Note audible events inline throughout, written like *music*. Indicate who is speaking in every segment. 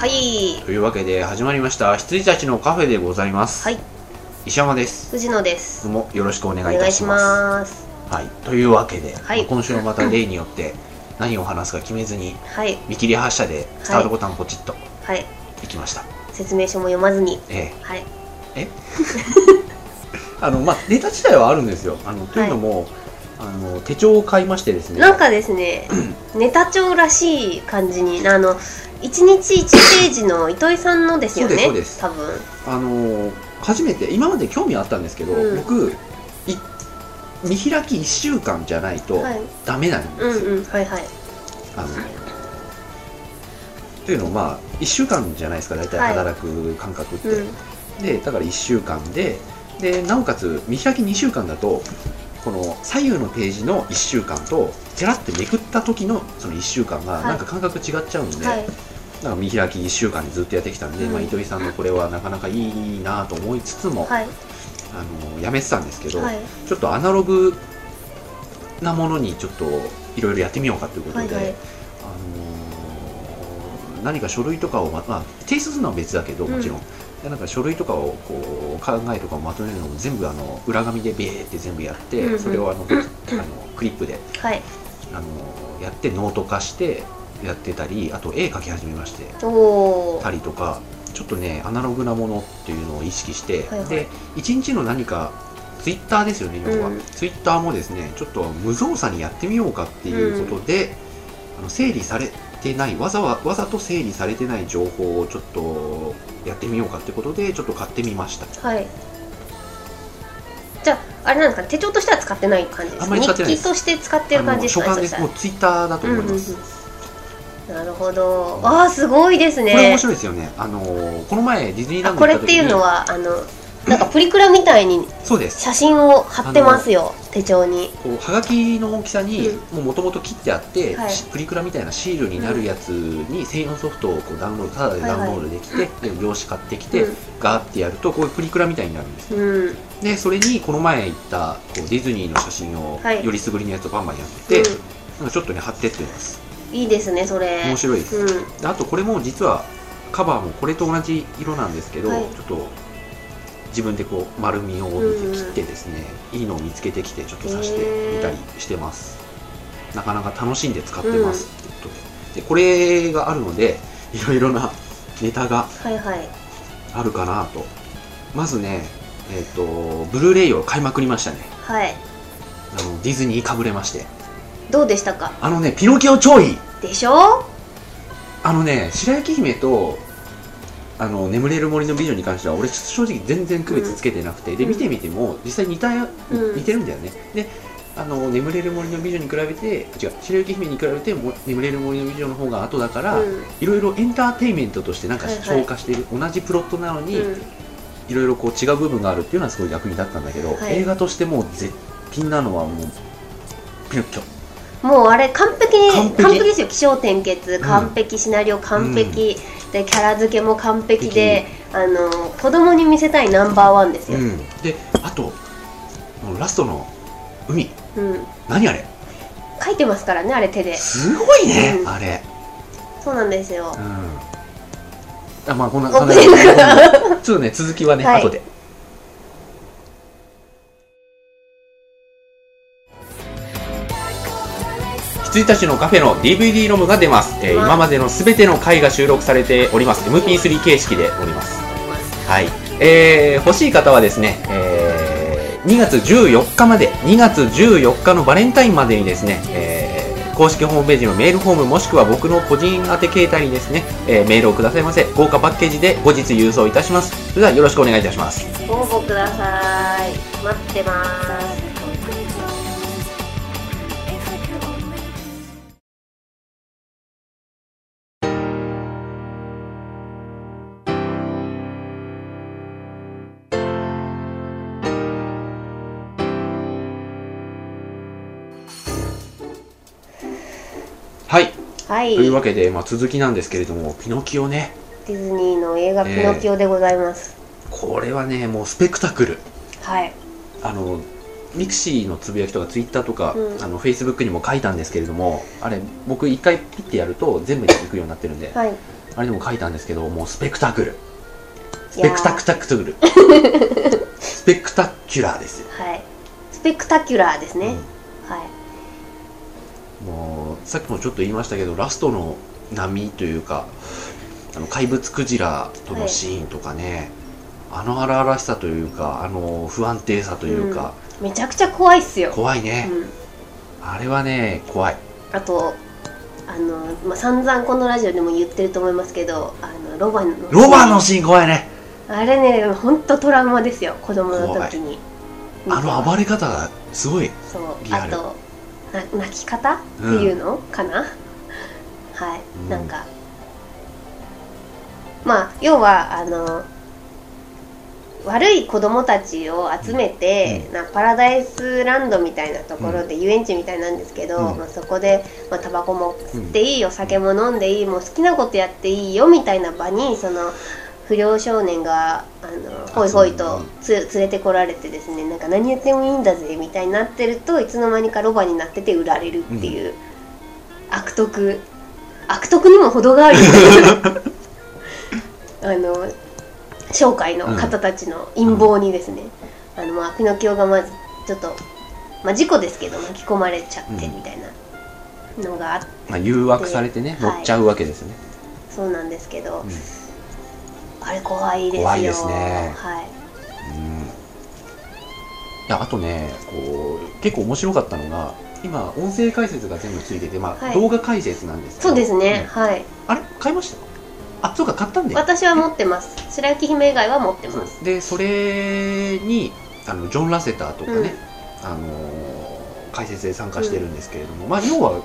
Speaker 1: はい。
Speaker 2: はい
Speaker 1: というわけで始まりました羊たちのカフェでございます。
Speaker 2: はい。
Speaker 1: 石山です。
Speaker 2: 藤野です。
Speaker 1: どうもよろしくお願
Speaker 2: いし
Speaker 1: いいたします。はい。というわけで、
Speaker 2: はい。
Speaker 1: 今週はまた例によって何を話すか決めずに
Speaker 2: はい。
Speaker 1: 見切り発車でスタートボタンポチッと
Speaker 2: はい。
Speaker 1: いきました、
Speaker 2: 説明書も読まずに。
Speaker 1: え
Speaker 2: はい。
Speaker 1: え？*laughs* あのまあネタ自体はあるんですよ。あのというのも、あの手帳を買いましてですね。
Speaker 2: なんかですね *clears throat* ネタ帳らしい感じにあの1日1ページの糸井さんのですよね
Speaker 1: そうです
Speaker 2: 多分。
Speaker 1: あの初めて今まで興味あったんですけど、
Speaker 2: うん。
Speaker 1: 僕い見開き1週間じゃないと
Speaker 2: はい。
Speaker 1: ダメなんですよ、
Speaker 2: うんうんはいはい。
Speaker 1: あのというのもまあ1週間じゃないですか大体
Speaker 2: はい。
Speaker 1: 働く感覚って、
Speaker 2: うん。
Speaker 1: でだから1週間ででなおかつ見開き2週間だとこの左右のページの1週間とてらってめくった時のその1週間が
Speaker 2: はい。
Speaker 1: なんか感覚違っちゃうんで、
Speaker 2: はい。
Speaker 1: だから見開き1週間でずっとやってきたんで、
Speaker 2: うん。
Speaker 1: まあ、糸井さんのこれはなかなかいいなと思いつつも、
Speaker 2: はい。
Speaker 1: あのやめてたんですけど、
Speaker 2: はい。
Speaker 1: ちょっとアナログなものにちょっといろいろやってみようかということで、
Speaker 2: はいはい。
Speaker 1: あの何か書類とかを、ままあ、提出するのは別だけどもちろん、でなんか書類とかをこう考えとかをまとめるのも全部あの裏紙でベーって全部やって、
Speaker 2: うんうん。
Speaker 1: それをあのあのクリップで
Speaker 2: はい。
Speaker 1: あのやってノート化してやってたりあと絵描き始めましてたりとかちょっとねアナログなものっていうのを意識して、
Speaker 2: はいはい。
Speaker 1: で一日の何かツイッターですよね要は、
Speaker 2: うん
Speaker 1: ツイッターもですねちょっと無造作にやってみようかっていうことで、あの整理されてないわざわわざと整理されてない情報をちょっとやってみようかってことでちょっと買ってみました。
Speaker 2: はい。じゃああれなんですか？手帳としては使ってない感じです
Speaker 1: あん
Speaker 2: か
Speaker 1: まり使ってないです。
Speaker 2: 日記として使ってる感じですか？ねそしたら
Speaker 1: 感でもうツイッターだと思います、
Speaker 2: うんうんうん。なるほど。ああすごいですね。
Speaker 1: これ面白いですよね。あのこの前ディズニーランド
Speaker 2: あこれっ
Speaker 1: た時に
Speaker 2: ていうのはあのなんかプリクラみたいに写真を貼ってますよ手帳に。
Speaker 1: こうはがきの大きさに
Speaker 2: う
Speaker 1: もともと切ってあって、
Speaker 2: はい。
Speaker 1: しプリクラみたいなシールになるやつに専用ソフトをこうダウンロードただでダウンロードできて、で用紙買ってきて、
Speaker 2: うん。
Speaker 1: ガーってやるとこういうプリクラみたいになるんですよ。
Speaker 2: うん。
Speaker 1: でそれにこの前行ったこうディズニーの写真を、
Speaker 2: はい。
Speaker 1: よりすぐりのやつをバンバンやってて、なん。かちょっとね貼ってってます。
Speaker 2: うん、いいですねそれ。
Speaker 1: 面白いです、
Speaker 2: うん。
Speaker 1: であとこれも実はカバーもこれと同じ色なんですけど、
Speaker 2: はい。
Speaker 1: ちょっと自分でこう丸みを帯びて切ってですね、いいのを見つけてきてちょっと刺してみたりしてます。なかなか楽しんで使ってます。っていうことで,、でこれがあるのでいろいろなネタが
Speaker 2: はいはい。
Speaker 1: あるかなと。まずねえっ、とブルーレイを買いまくりましたね。
Speaker 2: はい。
Speaker 1: あのディズニーかぶれまして。
Speaker 2: どうでしたか？
Speaker 1: あのねピノキオ超いい。
Speaker 2: でしょ？
Speaker 1: あのね白雪姫とあの眠れる森の美女に関しては俺正直全然区別つけてなくて、で
Speaker 2: うん。
Speaker 1: 見てみても実際似た、
Speaker 2: ん。
Speaker 1: 似てるんだよね。であの眠れる森の美女に比べて違う白雪姫に比べても眠れる森の美女の方が後だから、
Speaker 2: うん。
Speaker 1: いろいろエンターテインメントとしてなんか
Speaker 2: はいはい。
Speaker 1: 消化している、同じプロットなのに、
Speaker 2: うん。
Speaker 1: いろいろこう違う部分があるっていうのはすごい役に立ったんだけど、
Speaker 2: はい
Speaker 1: 映画としてもう絶品なのはもうピノッキオ
Speaker 2: もうあれ完璧に
Speaker 1: 完璧？
Speaker 2: ですよ。起承転結。完璧、シナリオ完璧、でキャラ付けも完璧であの子供に見せたいナンバーワンですよ、
Speaker 1: うん、であともうラストの海。
Speaker 2: うん。
Speaker 1: 何あれ？
Speaker 2: 書いてますからねあれ手で。す
Speaker 1: ごいね、
Speaker 2: うん。
Speaker 1: あれ。
Speaker 2: そうなんですよ。
Speaker 1: うん。あまあこんな
Speaker 2: オー
Speaker 1: こんな
Speaker 2: プニング
Speaker 1: ちょっとね続きはね、
Speaker 2: はい。
Speaker 1: 後で羊たちのカフェの DVD ロムが出ます、えー
Speaker 2: まあ。
Speaker 1: 今までのすべての回が収録されております。MP3 形式でおります。はい、えー欲しい方はですね、えー2月14日まで2月14日のバレンタインまでにですね、えー公式ホームページのメールフォームもしくは僕の個人宛て携帯にですね、えーメールをくださいませ。豪華パッケージで後日郵送いたします。それではよろしくお願いいたします。
Speaker 2: 応募ください。待ってます
Speaker 1: はい。
Speaker 2: はい
Speaker 1: というわけで、まあ、続きなんですけれどもピノキオね。
Speaker 2: ディズニーの映画「ピノキオ」でございます、
Speaker 1: これはねもうスペクタクル。
Speaker 2: はい。
Speaker 1: あのミクシーのつぶやきとかツイッターとか、
Speaker 2: うん。
Speaker 1: あのフェイスブックにも書いたんですけれどもあれ僕一回ピッてやると全部で行くようになってるんで
Speaker 2: はい。
Speaker 1: あれでも書いたんですけどもうスペクタクル。スペクタクタクトゥル。*laughs* spectacular ですよ、
Speaker 2: はい。 spectacular ですね、はい
Speaker 1: もうさっきもちょっと言いましたけどラストの波というかあの怪物クジラとのシーンとかね、あの荒々しさというかあの不安定さというか、
Speaker 2: めちゃくちゃ怖いっすよ、
Speaker 1: 怖いね、
Speaker 2: うん、
Speaker 1: あれはね怖い。
Speaker 2: あとあの、まあ、散々このラジオでも言ってると思いますけどあのロバの
Speaker 1: ロバのシーン怖いね。
Speaker 2: あれね本当トラウマですよ子供の時に。
Speaker 1: あの暴れ方がすごい
Speaker 2: そう。
Speaker 1: リアル。
Speaker 2: あとな泣き方っていうの、かな？はい、
Speaker 1: うん。
Speaker 2: なんか。まあ要はあの悪い子供たちを集めて、なパラダイスランドみたいなところで、遊園地みたいなんですけど、
Speaker 1: うん。
Speaker 2: まあ、そこで、まあ、タバコも吸っていい、お酒も飲んでいいもう好きなことやっていいよみたいな場にその不良少年があのほいほいとつ連れてこられてですねなんか何やってもいいんだぜみたいになってるといつの間にかロバになってて売られるっていう、悪徳悪徳にも程がある *laughs* あの商会の方たちの陰謀にですね、あのまあピノキオがまずちょっと、まあ、事故ですけど巻き込まれちゃってみたいなのがあって、
Speaker 1: まあ、誘惑されてね、
Speaker 2: はい。
Speaker 1: 乗っちゃうわけですね、
Speaker 2: そうなんですけど、
Speaker 1: うん
Speaker 2: あれ怖いですよ。
Speaker 1: 怖いですね。
Speaker 2: はい。
Speaker 1: うん。いやあとねこう結構面白かったのが今音声解説が全部ついてて、まあ
Speaker 2: はい。
Speaker 1: 動画解説なんですけど。
Speaker 2: そうですね、
Speaker 1: うん
Speaker 2: はい。
Speaker 1: あれ？買いました？あそうか買ったんで
Speaker 2: 私は持ってます。白雪姫以外は持ってます。
Speaker 1: でそれにあのジョン・ラセターとかね、あのー解説で参加してるんですけれども、まあ要は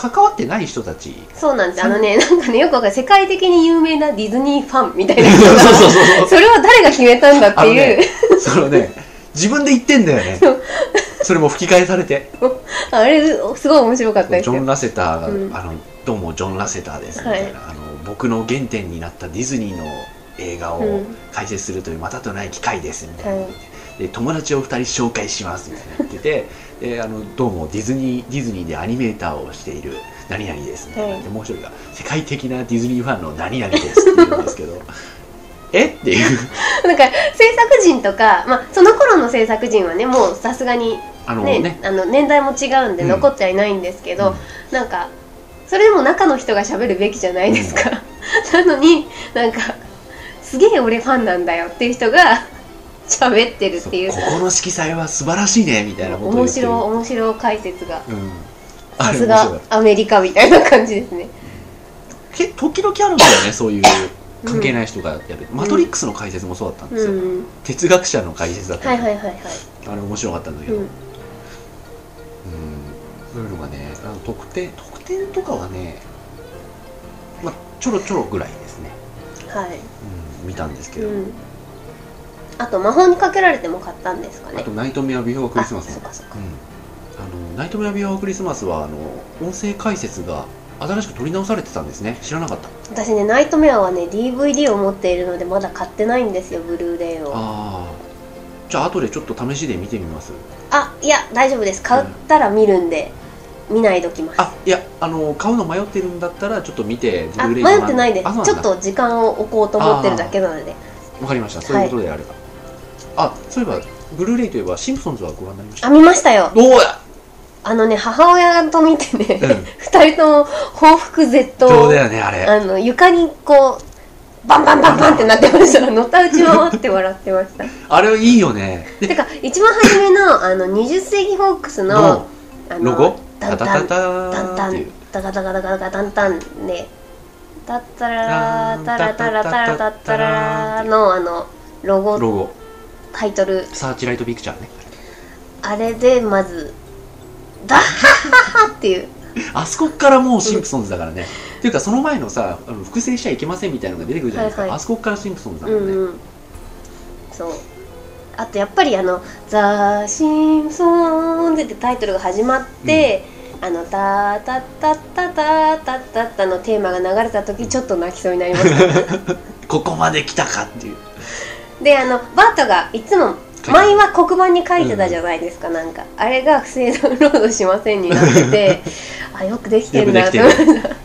Speaker 1: 関わってない人たち。
Speaker 2: そうなんですあのねなんかねよくわかる世界的に有名なディズニーファンみたいな。人が
Speaker 1: そうそうそうそう。
Speaker 2: それは誰が決めたんだっていう、
Speaker 1: ねそのね自分で言ってんだよね。それも吹き替えされて。*laughs*
Speaker 2: あれすごい面白かった。ですよ
Speaker 1: ジョン・ラセターが、
Speaker 2: うん。
Speaker 1: あの「どうもジョン・ラセターです」みたいな、
Speaker 2: はい
Speaker 1: あの僕の原点になったディズニーの映画を
Speaker 2: うん。
Speaker 1: 解説するというまたとない機会ですみたいな、
Speaker 2: はい。
Speaker 1: で友達を2人紹介しますみたいな言っててであのどうもディズニーディズニーでアニメーターをしている何々ですみたい。な、
Speaker 2: はい
Speaker 1: でもう一人が世界的なディズニーファンの何々ですって言うんですけど。*laughs* え？っていう。*laughs*
Speaker 2: なんか制作陣とか、まあ、その頃の制作陣はねもうさすがに
Speaker 1: あの
Speaker 2: ね
Speaker 1: ね。
Speaker 2: あの年代も違うんで
Speaker 1: うん。
Speaker 2: 残っちゃいないんですけど、
Speaker 1: うん。
Speaker 2: なんかそれでも中の人が喋るべきじゃないですか、*laughs* なのになんかすげえ俺ファンなんだよっていう人が喋ってるっていう。
Speaker 1: ここの色彩は素晴らしいねみたいなこと
Speaker 2: 面白面白解説が。
Speaker 1: うん、あ
Speaker 2: さすがアメリカみたいな感じですね。
Speaker 1: け時々あるんだよねそういう関係ない人がやる、マトリックスの解説もそうだったんですよ、
Speaker 2: うん。
Speaker 1: 哲学者の解説だった
Speaker 2: はいはいはいはい。
Speaker 1: あれ面白かったんだけど、うん。
Speaker 2: うん。
Speaker 1: そういうのがねあの特典特典とかはねまあちょろちょろぐらいですね、
Speaker 2: はい。
Speaker 1: うん、見たんですけど、
Speaker 2: うんあと魔法にかけられても買ったんですかね。
Speaker 1: あと「ナイトメアビフォークリスマス。
Speaker 2: あ」そっかそっか。
Speaker 1: うん、あのナイトメアビフォークリスマスはあの音声解説が新しく撮り直されてたんですね。知らなかった。
Speaker 2: 私ねナイトメアはね DVD を持っているのでまだ買ってないんですよブルーレイを。
Speaker 1: ああじゃあ後でちょっと試しで見てみます。
Speaker 2: あいや大丈夫です。買ったら見るんで、見ないときます。
Speaker 1: あいやあの買うの迷ってるんだったらちょっと見てブ
Speaker 2: あ
Speaker 1: ルーレイ
Speaker 2: 迷ってないです。ちょっと時間を置こうと思ってるだけなので。
Speaker 1: わかりました。そういうことであれば、あそういえばブルーレイといえばシンプソンズはご覧になりました？
Speaker 2: あ見ましたよ。
Speaker 1: どうや
Speaker 2: あのね母親と見てね、
Speaker 1: うん。*laughs*
Speaker 2: 二人とも報復絶
Speaker 1: ど
Speaker 2: 倒
Speaker 1: うだよねあれ。
Speaker 2: あの床にこうバンバンバンバンってなってました。*laughs* のたうち回って笑ってました。
Speaker 1: あれいいよね。で
Speaker 2: てか一番初めのあの20世紀フォークスの
Speaker 1: の
Speaker 2: あの
Speaker 1: ロゴ？
Speaker 2: タン
Speaker 1: タタタタ
Speaker 2: ダンタン
Speaker 1: ーっていう。
Speaker 2: ダカダカダカダカダンタンでタッタララタラタラタラタッタララのあのロゴ
Speaker 1: ロゴ
Speaker 2: タイトル。
Speaker 1: サーチライトピクチャーね。
Speaker 2: あれでまずダッハッハッハっていう。
Speaker 1: あそこからもうシンプソンズだからね、っていうかその前のさあの複製しちゃいけませんみたいなのが出てくるじゃないですか、
Speaker 2: はいはい。
Speaker 1: あそこからシンプソンズだもんね、
Speaker 2: うんうん。そう。あとやっぱりあの「ザ・シンプソンズ」ってタイトルが始まって、あの「タタタタタタタタ」のテーマが流れた時ちょっと泣きそうになりました。*laughs*
Speaker 1: ここまで来たかっていう
Speaker 2: であのバートがいつも前は黒板に書いてたじゃないですか、なんか。あれが不正ダウンロードしませんになって。*laughs* てあよくできてるなと思いました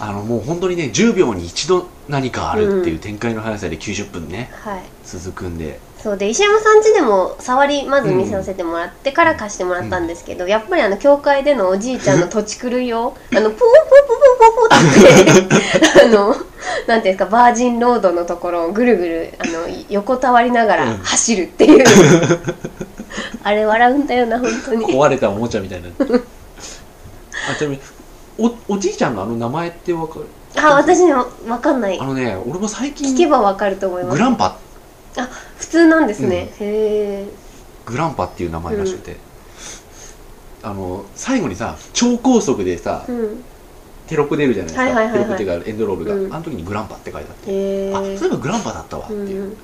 Speaker 1: あのもう本当にね10秒に一度何かあるっていう展開の速さで90分ね、
Speaker 2: はい。
Speaker 1: 続くんで
Speaker 2: そうで石山さん家でも触りまず見させてもらってから貸してもらったんですけど、やっぱりあの教会でのおじいちゃんの土地狂いをあのポーポーポーポーポーポーってあのなんていうんですかバージンロードのところをぐるぐるあの横たわりながら走るっていう、あれ笑うんだよな本当に。
Speaker 1: 壊れたおもちゃみたいな。あちなみにおおじいちゃんのあの名前ってわかる？
Speaker 2: あ私には分かんない。
Speaker 1: あのね俺も最近
Speaker 2: 聞けば分かると思います。
Speaker 1: グランパ
Speaker 2: あ普通なんですね、へえ
Speaker 1: グランパっていう名前らしくて、あの最後にさ超高速でさ、
Speaker 2: うん。
Speaker 1: テロップ出るじゃないですか、
Speaker 2: はいはいはいはい。
Speaker 1: テロップっていうかエンドロールが、
Speaker 2: うん。
Speaker 1: あの時にグランパって書いてあって、あそういえばグランパだったわって
Speaker 2: うん
Speaker 1: いう、
Speaker 2: うん。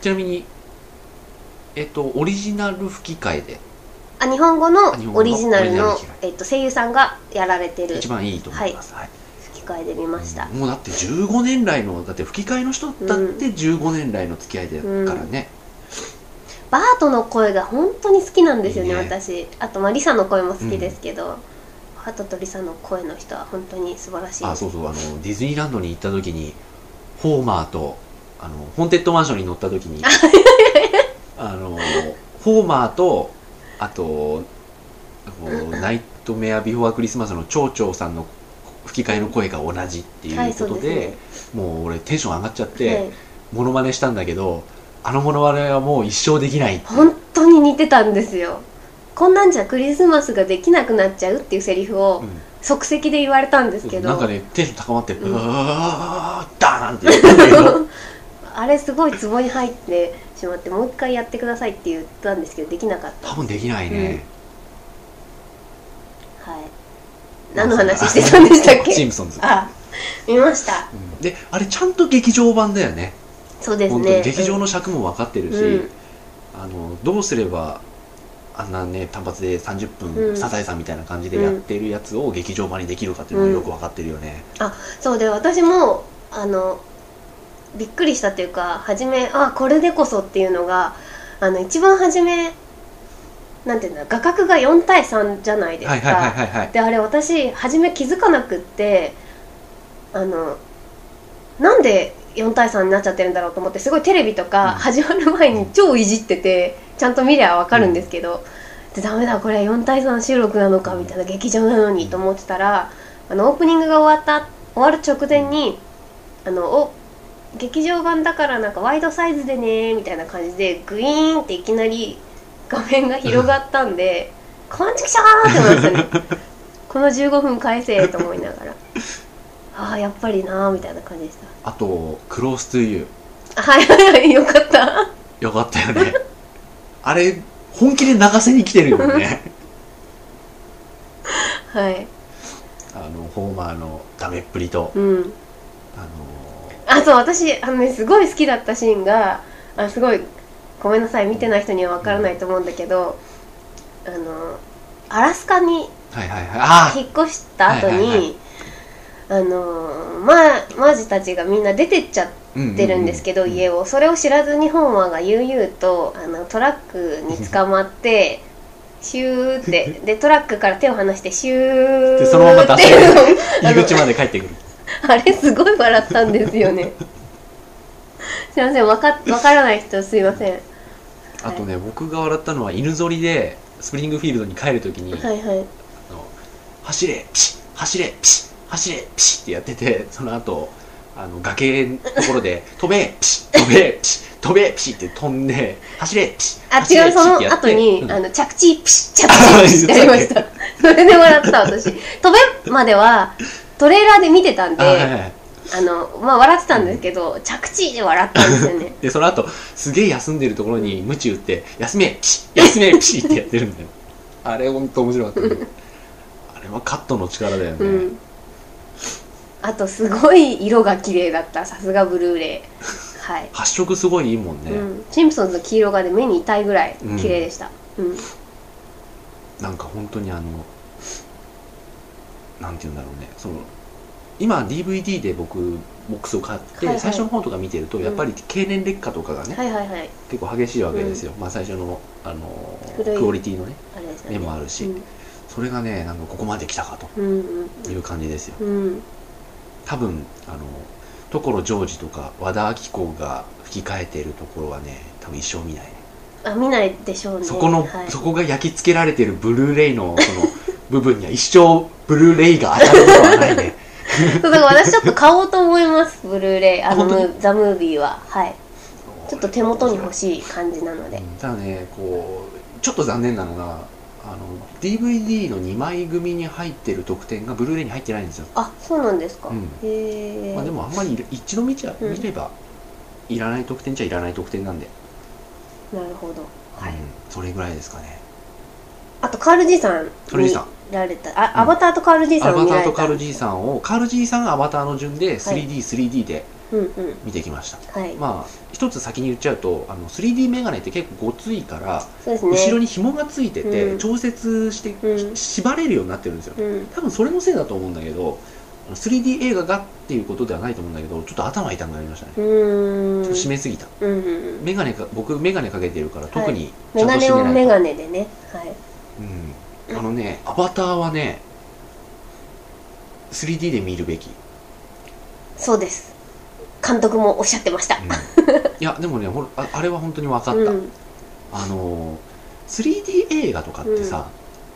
Speaker 1: ちなみにえっとオリジナル吹き替えで。
Speaker 2: あ日本語のオリジナルのえっと、声優さんがやられてる。
Speaker 1: 一番いいと思います、はい
Speaker 2: 吹き替えで見ました、
Speaker 1: もうだって15年来のだって吹き替えの人だって15年来の付き合いだからね、
Speaker 2: バートの声が本当に好きなんですよね
Speaker 1: ね。
Speaker 2: 私。あとまあリサの声も好きですけど、バートとリサの声の人は本当に素晴らしい。
Speaker 1: あそうそう。あのディズニーランドに行った時にホーマーとあのホーンテッドマンションに乗った時に *laughs* あのホーマーとあとこうナイトメアビフォークリスマスの町長さんの吹き替えの声が同じっていう
Speaker 2: はい
Speaker 1: ことで,、
Speaker 2: そうですね。
Speaker 1: もう俺テンション上がっちゃって、
Speaker 2: はい。
Speaker 1: モノマネしたんだけどあのモノマネはもう一生できない
Speaker 2: 本当に似てたんですよ。こんなんじゃクリスマスができなくなっちゃうっていうセリフを
Speaker 1: うん。
Speaker 2: 即席で言われたんですけど、
Speaker 1: なんかねテンション高まって、
Speaker 2: うん。
Speaker 1: うわーダーンって言ったんだけど
Speaker 2: あれすごいツボに入ってしまってもう一回やってくださいって言ったんですけどできなかった。
Speaker 1: 多分できないね、
Speaker 2: はい何の話してたんでしたっけ？
Speaker 1: シンプソンズ
Speaker 2: あ見ました。
Speaker 1: うん。であれちゃんと劇場版だよね。
Speaker 2: そうですね。
Speaker 1: 劇場の尺も分かってるし、
Speaker 2: うん。
Speaker 1: あのどうすればあんなね単発で30分、
Speaker 2: うん。
Speaker 1: サザエさんみたいな感じでやってるやつを劇場版にできるかっていうのがよく分かってるよね、
Speaker 2: そうで私もあのびっくりしたっていうか初めあこれでこそっていうのがあの一番初めなんていうんだ画角が4対3じゃないですか、であれ私初め気づかなくってあのなんで4対3になっちゃってるんだろうと思ってすごいテレビと
Speaker 1: うん。
Speaker 2: か始まる前に超いじっててちゃんと見りゃ分かるんですけど、でダメだこれ4対3収録なのかみたいな劇場なのにと思ってたらあのオープニングが終わった終わる直前にあのお劇場版だからなんかワイドサイズでねみたいな感じでグイーンっていきなり画面が広がったんで「こんちきしゃー!」って思いましたね。*laughs* この15分返せと思いながらああやっぱりなーみたいな感じでした。
Speaker 1: あと「クロース・トゥ・ユー
Speaker 2: いはいはいよかった」
Speaker 1: よかったよね。あれ本気で流せに来てるよね。
Speaker 2: はい。
Speaker 1: あのホーマーのダメっぷりと。
Speaker 2: うん。
Speaker 1: あの
Speaker 2: あそう私あのねすごい好きだったシーンがあすごいごめんなさい見てない人には分からないと思うんだけどあのアラスカに引っ越した後に、あのまマージたちがみんな出てっちゃってるんですけど、家
Speaker 1: を。
Speaker 2: をそれを知らずに本話が悠々とあのトラックに捕まって *laughs* シューって。でトラックから手を離してシューって。
Speaker 1: でそのまま出せる *laughs*
Speaker 2: あの
Speaker 1: 入り口まで帰ってくる。*laughs*
Speaker 2: あれすごい笑ったんですよね。すいませんわかわからない人すいません
Speaker 1: あとね僕が笑ったのは犬ぞりでスプリングフィールドに帰るときに、
Speaker 2: はいはい。
Speaker 1: あの走れピシッ走れピシッ走れピシッってやっててその後あの崖のところで *laughs* 飛べピシッ飛べピシッ飛べピシッって飛んで走れピシッ
Speaker 2: あ
Speaker 1: 走れ
Speaker 2: 違うその後に、
Speaker 1: やって
Speaker 2: あの着地ピシッ着地ピシッってやりました。それで笑った私。飛べまではトレーラーで見てたん
Speaker 1: うん
Speaker 2: で
Speaker 1: あはいはいはい
Speaker 2: あのまあ笑ってたんですけど、着地で笑ったんですよね。*laughs*
Speaker 1: でその後すげえ休んでるところに鞭打って休めピシッ休めピシッってやってるんだよあれ本当面白かったね。*laughs* あれはカットの力だよね、
Speaker 2: うん。あとすごい色が綺麗だった。さすがブルーレイ。はい、
Speaker 1: 発色すごいいいもんね、
Speaker 2: うん、シンプソンズの黄色がで目に痛いぐらい綺麗でした、うん。
Speaker 1: なんか本当にあのなんて言うんだろうね。その今 DVD で僕ボックスを買って、
Speaker 2: はいはい。
Speaker 1: 最初の方とか見てるとやっぱり経年劣化とかがね、
Speaker 2: はいはいはい。
Speaker 1: 結構激しいわけですよ、まあ最初のあのクオリティのね
Speaker 2: あれですよね。
Speaker 1: 面もあるし、
Speaker 2: うん。
Speaker 1: それがねなんかここまで来たかと。
Speaker 2: うん
Speaker 1: いう感じですよ。
Speaker 2: うん。うん
Speaker 1: 多分あの所ジョージとか和田アキ子が吹き替えているところはね多分一生見ないね。
Speaker 2: あ見ないでしょうね。
Speaker 1: そこの、
Speaker 2: はい、
Speaker 1: そこが焼き付けられてるブルーレイのその *laughs* 部分には一生ブルーレイが当たることはないね
Speaker 2: そうだから私ちょっと買おうと思いますブルーレイ。あのザ・ムービーは。はい。ちょっと手元に欲しい感じなので。
Speaker 1: うんただねこうちょっと残念なのがあの DVD の2枚組に入ってる特典がブルーレイに入ってないんですよ、
Speaker 2: あそうなんですか、
Speaker 1: うん。
Speaker 2: へえ、
Speaker 1: まあ、でもあんまり一度見ちゃ
Speaker 2: うん
Speaker 1: 見ればいらない特典じゃいらない特典なんで、
Speaker 2: なるほど。はい、
Speaker 1: うん。それぐらいですかね。
Speaker 2: あとカール G さん
Speaker 1: カール G さん。
Speaker 2: 見られた。あ、アバターとカール G さ
Speaker 1: アバ
Speaker 2: んを見られた。
Speaker 1: ターとカール G さんをカール G さんがアバターの順で 3D3D、3D で
Speaker 2: うんうん。
Speaker 1: 見てきました。
Speaker 2: はい、
Speaker 1: まあ一つ先に言っちゃうとあの 3D メガネって結構ごついから、
Speaker 2: そうですね。
Speaker 1: 後ろに紐がついてて、
Speaker 2: うん。
Speaker 1: 調節して、
Speaker 2: うん。
Speaker 1: 縛れるようになってるんですよ。
Speaker 2: うん。
Speaker 1: 多分それのせいだと思うんだけど 3D 映画がっていうことではないと思うんだけどちょっと頭痛くなりましたね、
Speaker 2: うーん。
Speaker 1: ちょっと締めすぎた。
Speaker 2: うんうんうん。
Speaker 1: メガネか僕メガネかけてるから特にちゃんと締めないと、
Speaker 2: オンメガネでね。はい。
Speaker 1: うん、あのねアバターはね 3D で見るべき、
Speaker 2: そうです。監督もおっしゃってました。
Speaker 1: うん。いやでもねほらああれは本当に分かった、
Speaker 2: うん。
Speaker 1: あの 3D 映画とかってさ、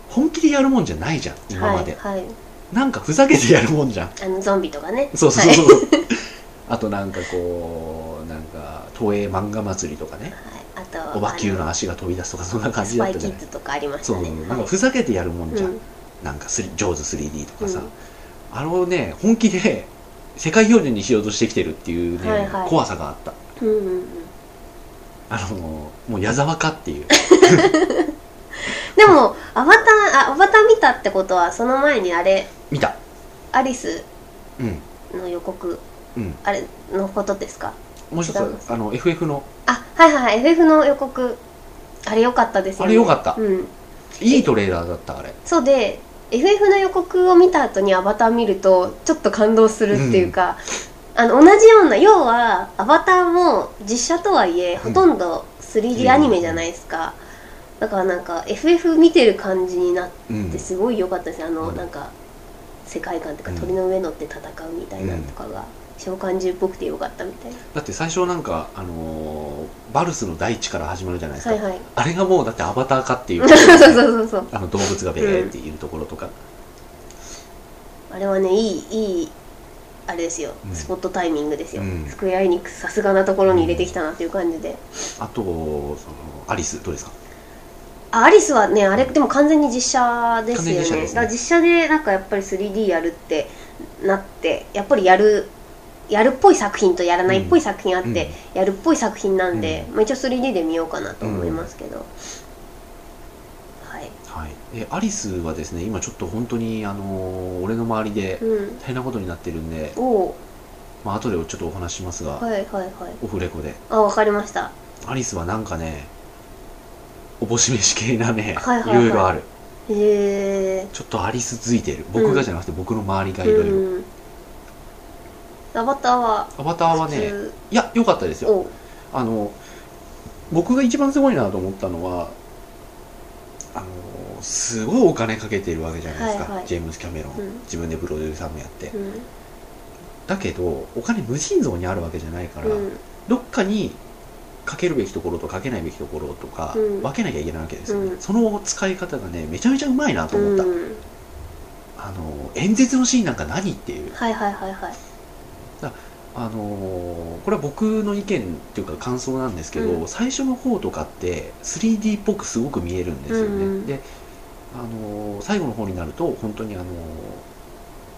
Speaker 1: 本気でやるもんじゃないじゃん今まで、
Speaker 2: はい、はい、
Speaker 1: なんかふざけてやるもんじゃん。
Speaker 2: あのゾンビとかね。
Speaker 1: そうそう
Speaker 2: はい
Speaker 1: そう。そう、*laughs* あとなんかこうなんか東映漫画祭りとかね。
Speaker 2: はい、あと
Speaker 1: おばきゅうの
Speaker 2: あ
Speaker 1: 足が飛び出すとかそんな
Speaker 2: の
Speaker 1: 感じ
Speaker 2: スパイキ
Speaker 1: だったじゃない？
Speaker 2: ッズとかありまし
Speaker 1: そう
Speaker 2: たね
Speaker 1: なんか
Speaker 2: はい
Speaker 1: ふざけてやるもんじゃん、
Speaker 2: うん。
Speaker 1: なんかスリ上手 3D とかさ、
Speaker 2: うん。
Speaker 1: あれをね本気で世界標準にしようとしてきてるっていうね、
Speaker 2: はいはい。
Speaker 1: 怖さがあった。
Speaker 2: うんうんうん。
Speaker 1: あのもう矢沢かっていう。*laughs*
Speaker 2: でもアバターあアバター見たってことはその前にあれ
Speaker 1: 見た。
Speaker 2: アリス
Speaker 1: うん。
Speaker 2: の予告
Speaker 1: うん。
Speaker 2: あれのことですか？
Speaker 1: もう一つあの FF の。
Speaker 2: あはいはいはい。FF の予告。あれ良かったですよね。
Speaker 1: あれ良かった。
Speaker 2: うん。
Speaker 1: いいトレーラーだったあれ。
Speaker 2: そうで FF の予告を見た後にアバター見るとちょっと感動するっていうか、あの同じような要はアバターも実写とはいえほとんど 3D アニメじゃないですか、だからなんか FF 見てる感じになっ
Speaker 1: うん
Speaker 2: てすごい良かったですあの、
Speaker 1: うん。
Speaker 2: なんか世界観っていうか
Speaker 1: うん
Speaker 2: 鳥の上乗って戦うみたいなのとかが召喚獣っぽくて良かったみたいな、
Speaker 1: だって最初なんかあのーバルスの大地から始まるじゃないですか、
Speaker 2: はいはい。
Speaker 1: あれがもうだってアバターかっていう。*laughs*
Speaker 2: そうそうそうそう
Speaker 1: あの動物がベーっているところとか、
Speaker 2: あれはねいいいいあれですよ、
Speaker 1: うん。
Speaker 2: スポットタイミングですよ、
Speaker 1: うん。
Speaker 2: スクエアエニックスさすがなところに入れてきたなっていう感じで、
Speaker 1: あとそのアリスどうですか？
Speaker 2: あアリスはねあれでも完全に実写ですよね。
Speaker 1: 完全に実写ですね
Speaker 2: だから実写でなんかやっぱり 3D やるってなってやっぱりやるやるっぽい作品とやらないっぽい作品あって、やるっぽい作品なんで、
Speaker 1: うん。
Speaker 2: まあ、一応 3D で見ようかなと思いますけど、はい、
Speaker 1: はい。でアリスはですね今ちょっと本当にあのー俺の周りで
Speaker 2: うん、
Speaker 1: 大変なことになってるんで、
Speaker 2: おお
Speaker 1: まあ後でちょっとお話ししますが、
Speaker 2: はいはいはい。
Speaker 1: オフレコで。
Speaker 2: あわかりました。
Speaker 1: アリスはなんかねおぼし飯系なね、
Speaker 2: はいはいはい。
Speaker 1: ろいろある。
Speaker 2: へえ
Speaker 1: ちょっとアリス付いてる。僕がじゃなくて僕の周りがいろいろ、
Speaker 2: うんアバターは
Speaker 1: アバターはねいや良かったですよ。
Speaker 2: お
Speaker 1: あの僕が一番すごいなと思ったのはあのすごいお金かけてるわけじゃないですか、
Speaker 2: はいはい。
Speaker 1: ジェームス・キャメロン、
Speaker 2: うん。
Speaker 1: 自分でプロデューサーもやって、
Speaker 2: うん。
Speaker 1: だけどお金無尽蔵にあるわけじゃないから、
Speaker 2: うん。
Speaker 1: どっかにかけるべきところとかけないべきところとか、
Speaker 2: うん。
Speaker 1: 分けなきゃいけないわけですよね、
Speaker 2: うん。
Speaker 1: その使い方がねめちゃめちゃうまいなと思った、
Speaker 2: うん。
Speaker 1: あの演説のシーンなんか何っていう。
Speaker 2: はいはいはいはい
Speaker 1: あのーこれは僕の意見っていうか感想なんですけど、
Speaker 2: うん。
Speaker 1: 最初の方とかって 3D っぽくすごく見えるんですよね、
Speaker 2: うんうん。
Speaker 1: で、あのー最後の方になると本当にあのー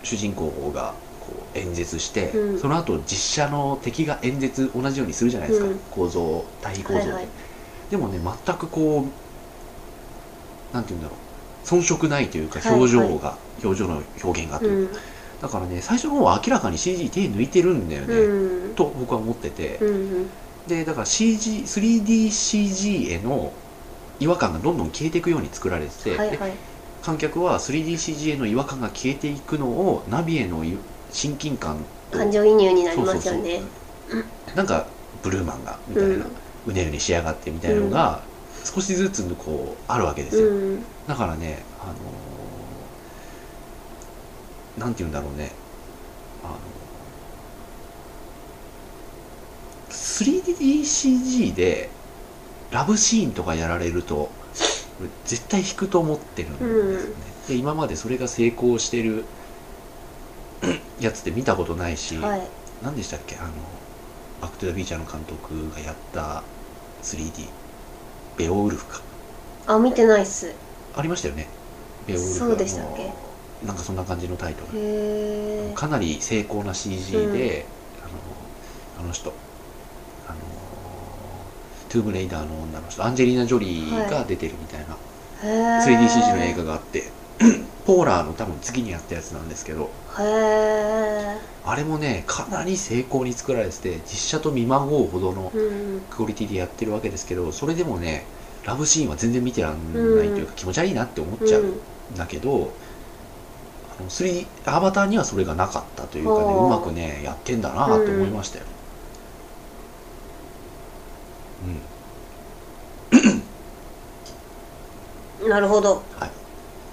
Speaker 1: 主人公がこう演説して、
Speaker 2: うん。
Speaker 1: その後実写の敵が演説同じようにするじゃないですか、
Speaker 2: うん。
Speaker 1: 構造対比構造で、
Speaker 2: はいはい。
Speaker 1: でもね全くこうなんて言うんだろう。遜色ないというか
Speaker 2: はい。
Speaker 1: 表情が、表情の表現がというか、
Speaker 2: うん
Speaker 1: だからね最初の方は明らかに CG 手抜いてるんだよね、
Speaker 2: うん。
Speaker 1: と僕は思ってて、
Speaker 2: うん
Speaker 1: でだから CG 3DCG への違和感がどんどん消えていくように作られてて、で
Speaker 2: はいはい。
Speaker 1: 観客は 3DCG への違和感が消えていくのをナビへの親近感と
Speaker 2: 感情移入になりますよね。
Speaker 1: なんかブルーマンがみたいな、うねるに仕上がってみたいなのが少しずつこうあるわけですよ、
Speaker 2: うん。
Speaker 1: だからね、あのーなんて言うんだろうね。あの 3DCG でラブシーンとかやられると絶対引くと思ってるんですよね、で今までそれが成功してるやつって見たことないし、
Speaker 2: はい。
Speaker 1: 何でしたっけ？あのバック・トゥ・ザ・フューチャーの監督がやった 3D ベオウルフか。
Speaker 2: あ見てないっす。へ
Speaker 1: ありましたよね。ベオウルフ
Speaker 2: そうでしたっけ？
Speaker 1: なんかそんな感じのタイトル。
Speaker 2: え
Speaker 1: かなり成功な CG で、
Speaker 2: うん。
Speaker 1: あのあの人。あのトゥームレイダーの女の人アンジェリーナ・ジョリーが出てるみたいな、
Speaker 2: へ
Speaker 1: 3DCG の映画があって。ポーラーの多分次にやったやつなんですけど。あれもねかなり成功に作られてて実写と見まごうほどの
Speaker 2: うん
Speaker 1: クオリティでやってるわけですけどそれでもねラブシーンは全然見てらんないというか、気持ち悪いなって思っちゃうんだけど、あの 3D アバターにはそれがなかったというかね
Speaker 2: ほう。
Speaker 1: うまくねやってんだなって思いましたよ、
Speaker 2: うん。なるほど。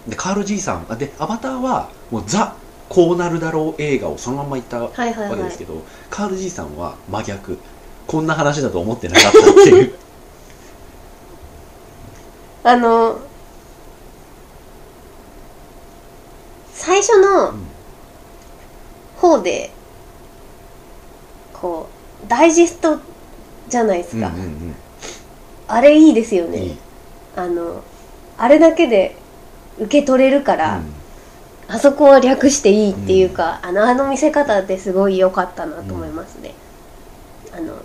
Speaker 1: でカール・ジーさんあでアバターはもうザこうなるだろう映画をそのまんま言ったわ
Speaker 2: はいはいはい。
Speaker 1: けですけど、カール・ジーさんは真逆。こんな話だと思ってなかったっていう。*laughs*
Speaker 2: あの最初の
Speaker 1: うん。
Speaker 2: 方でこうダイジェストじゃないですか、
Speaker 1: うんうん
Speaker 2: あれいいですよ
Speaker 1: うん、
Speaker 2: ね。
Speaker 1: いい、
Speaker 2: あのあれだけで受け取れるから、
Speaker 1: うん。
Speaker 2: あそこは略していいっていうか、あのあの見せ方ってすごい良かったなと思いますね、あの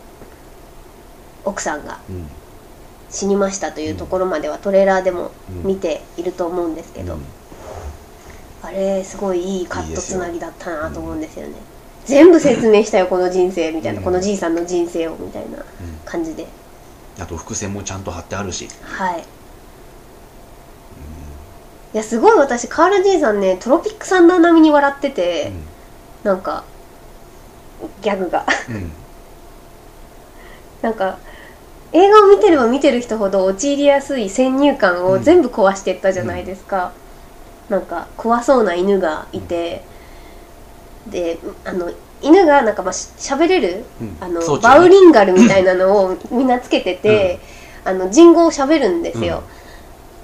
Speaker 2: 奥さんが
Speaker 1: うん。
Speaker 2: 死にましたというところまではトレーラーでも
Speaker 1: うん。
Speaker 2: 見ていると思うんですけど、
Speaker 1: うん
Speaker 2: あれすごいいいカットつなぎだったなと思うんですよね。全部説明したよこの人生みたいな、
Speaker 1: うん。
Speaker 2: このじいさんの人生をみたいな感じで。
Speaker 1: あと伏線もちゃんと貼ってあるし、
Speaker 2: はい。いやすごい私カール・ジーさんねトロピックサンダー並みに笑ってて、なんかギャグが。
Speaker 1: うん。う *laughs* ん
Speaker 2: なんか映画を見てれば見てる人ほど陥りやすい先入観を全部壊していったじゃないですか、なんか怖そうな犬がいて、であの犬がなんかまあし喋れる
Speaker 1: うん。
Speaker 2: あの、バウリンガルみたいなのを *laughs* みんなつけてて、あの人語を喋るんですよ、